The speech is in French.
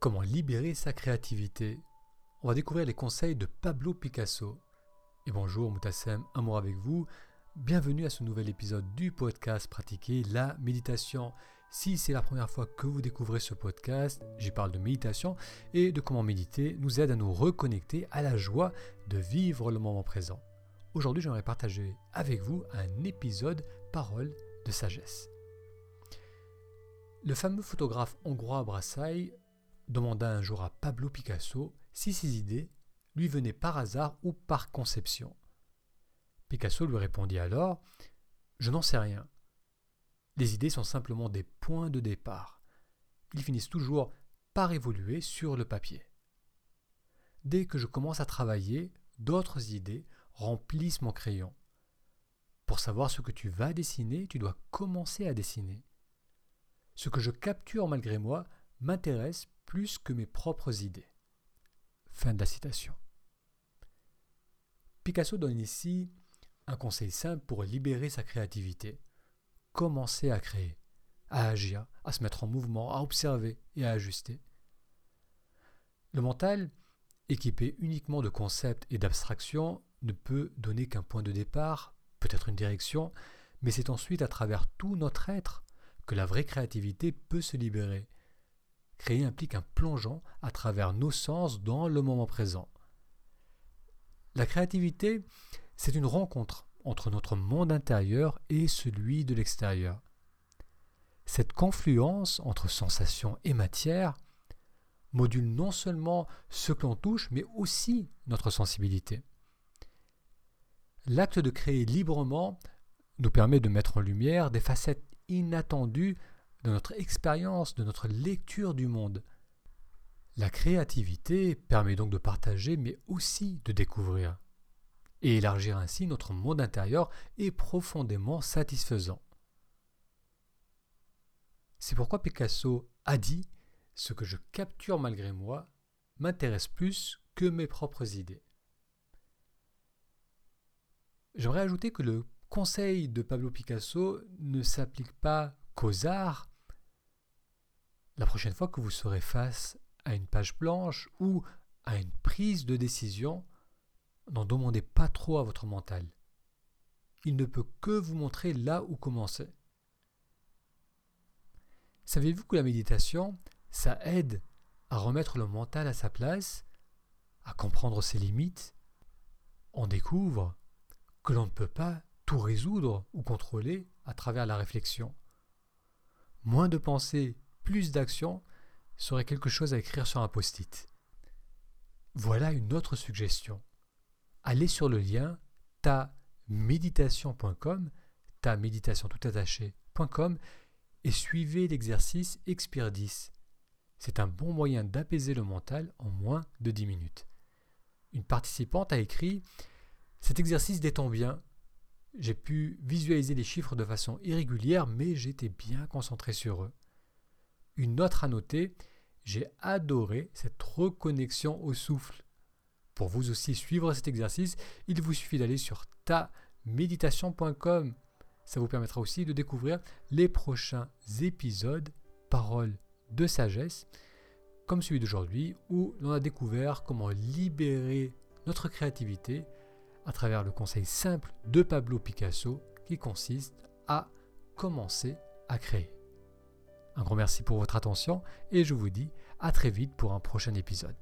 Comment libérer sa créativité On va découvrir les conseils de Pablo Picasso. Et bonjour Moutassem, amour avec vous. Bienvenue à ce nouvel épisode du podcast Pratiquer la méditation. Si c'est la première fois que vous découvrez ce podcast, j'y parle de méditation et de comment méditer nous aide à nous reconnecter à la joie de vivre le moment présent. Aujourd'hui, j'aimerais partager avec vous un épisode Parole de sagesse. Le fameux photographe hongrois Brassai demanda un jour à Pablo Picasso si ses idées lui venaient par hasard ou par conception. Picasso lui répondit alors Je n'en sais rien. Les idées sont simplement des points de départ. Ils finissent toujours par évoluer sur le papier. Dès que je commence à travailler, d'autres idées remplissent mon crayon. Pour savoir ce que tu vas dessiner, tu dois commencer à dessiner. Ce que je capture malgré moi m'intéresse plus que mes propres idées. Fin de la citation. Picasso donne ici un conseil simple pour libérer sa créativité. Commencer à créer, à agir, à se mettre en mouvement, à observer et à ajuster. Le mental, équipé uniquement de concepts et d'abstractions, ne peut donner qu'un point de départ, peut-être une direction, mais c'est ensuite à travers tout notre être que la vraie créativité peut se libérer Créer implique un plongeon à travers nos sens dans le moment présent. La créativité, c'est une rencontre entre notre monde intérieur et celui de l'extérieur. Cette confluence entre sensation et matière module non seulement ce que l'on touche, mais aussi notre sensibilité. L'acte de créer librement nous permet de mettre en lumière des facettes inattendues de notre expérience, de notre lecture du monde. La créativité permet donc de partager, mais aussi de découvrir. Et élargir ainsi notre monde intérieur est profondément satisfaisant. C'est pourquoi Picasso a dit Ce que je capture malgré moi m'intéresse plus que mes propres idées. J'aimerais ajouter que le conseil de Pablo Picasso ne s'applique pas qu'aux arts, la prochaine fois que vous serez face à une page blanche ou à une prise de décision, n'en demandez pas trop à votre mental. Il ne peut que vous montrer là où commencer. Savez-vous que la méditation, ça aide à remettre le mental à sa place, à comprendre ses limites? On découvre que l'on ne peut pas tout résoudre ou contrôler à travers la réflexion. Moins de pensées plus d'action serait quelque chose à écrire sur un post-it. Voilà une autre suggestion. Allez sur le lien ta-méditation.com, ta méditation tout attaché.com et suivez l'exercice Expire 10. C'est un bon moyen d'apaiser le mental en moins de 10 minutes. Une participante a écrit Cet exercice détend bien. J'ai pu visualiser les chiffres de façon irrégulière, mais j'étais bien concentré sur eux. Une autre à noter, j'ai adoré cette reconnexion au souffle. Pour vous aussi suivre cet exercice, il vous suffit d'aller sur taméditation.com. Ça vous permettra aussi de découvrir les prochains épisodes Paroles de sagesse, comme celui d'aujourd'hui, où l'on a découvert comment libérer notre créativité à travers le conseil simple de Pablo Picasso qui consiste à commencer à créer. Un grand merci pour votre attention et je vous dis à très vite pour un prochain épisode.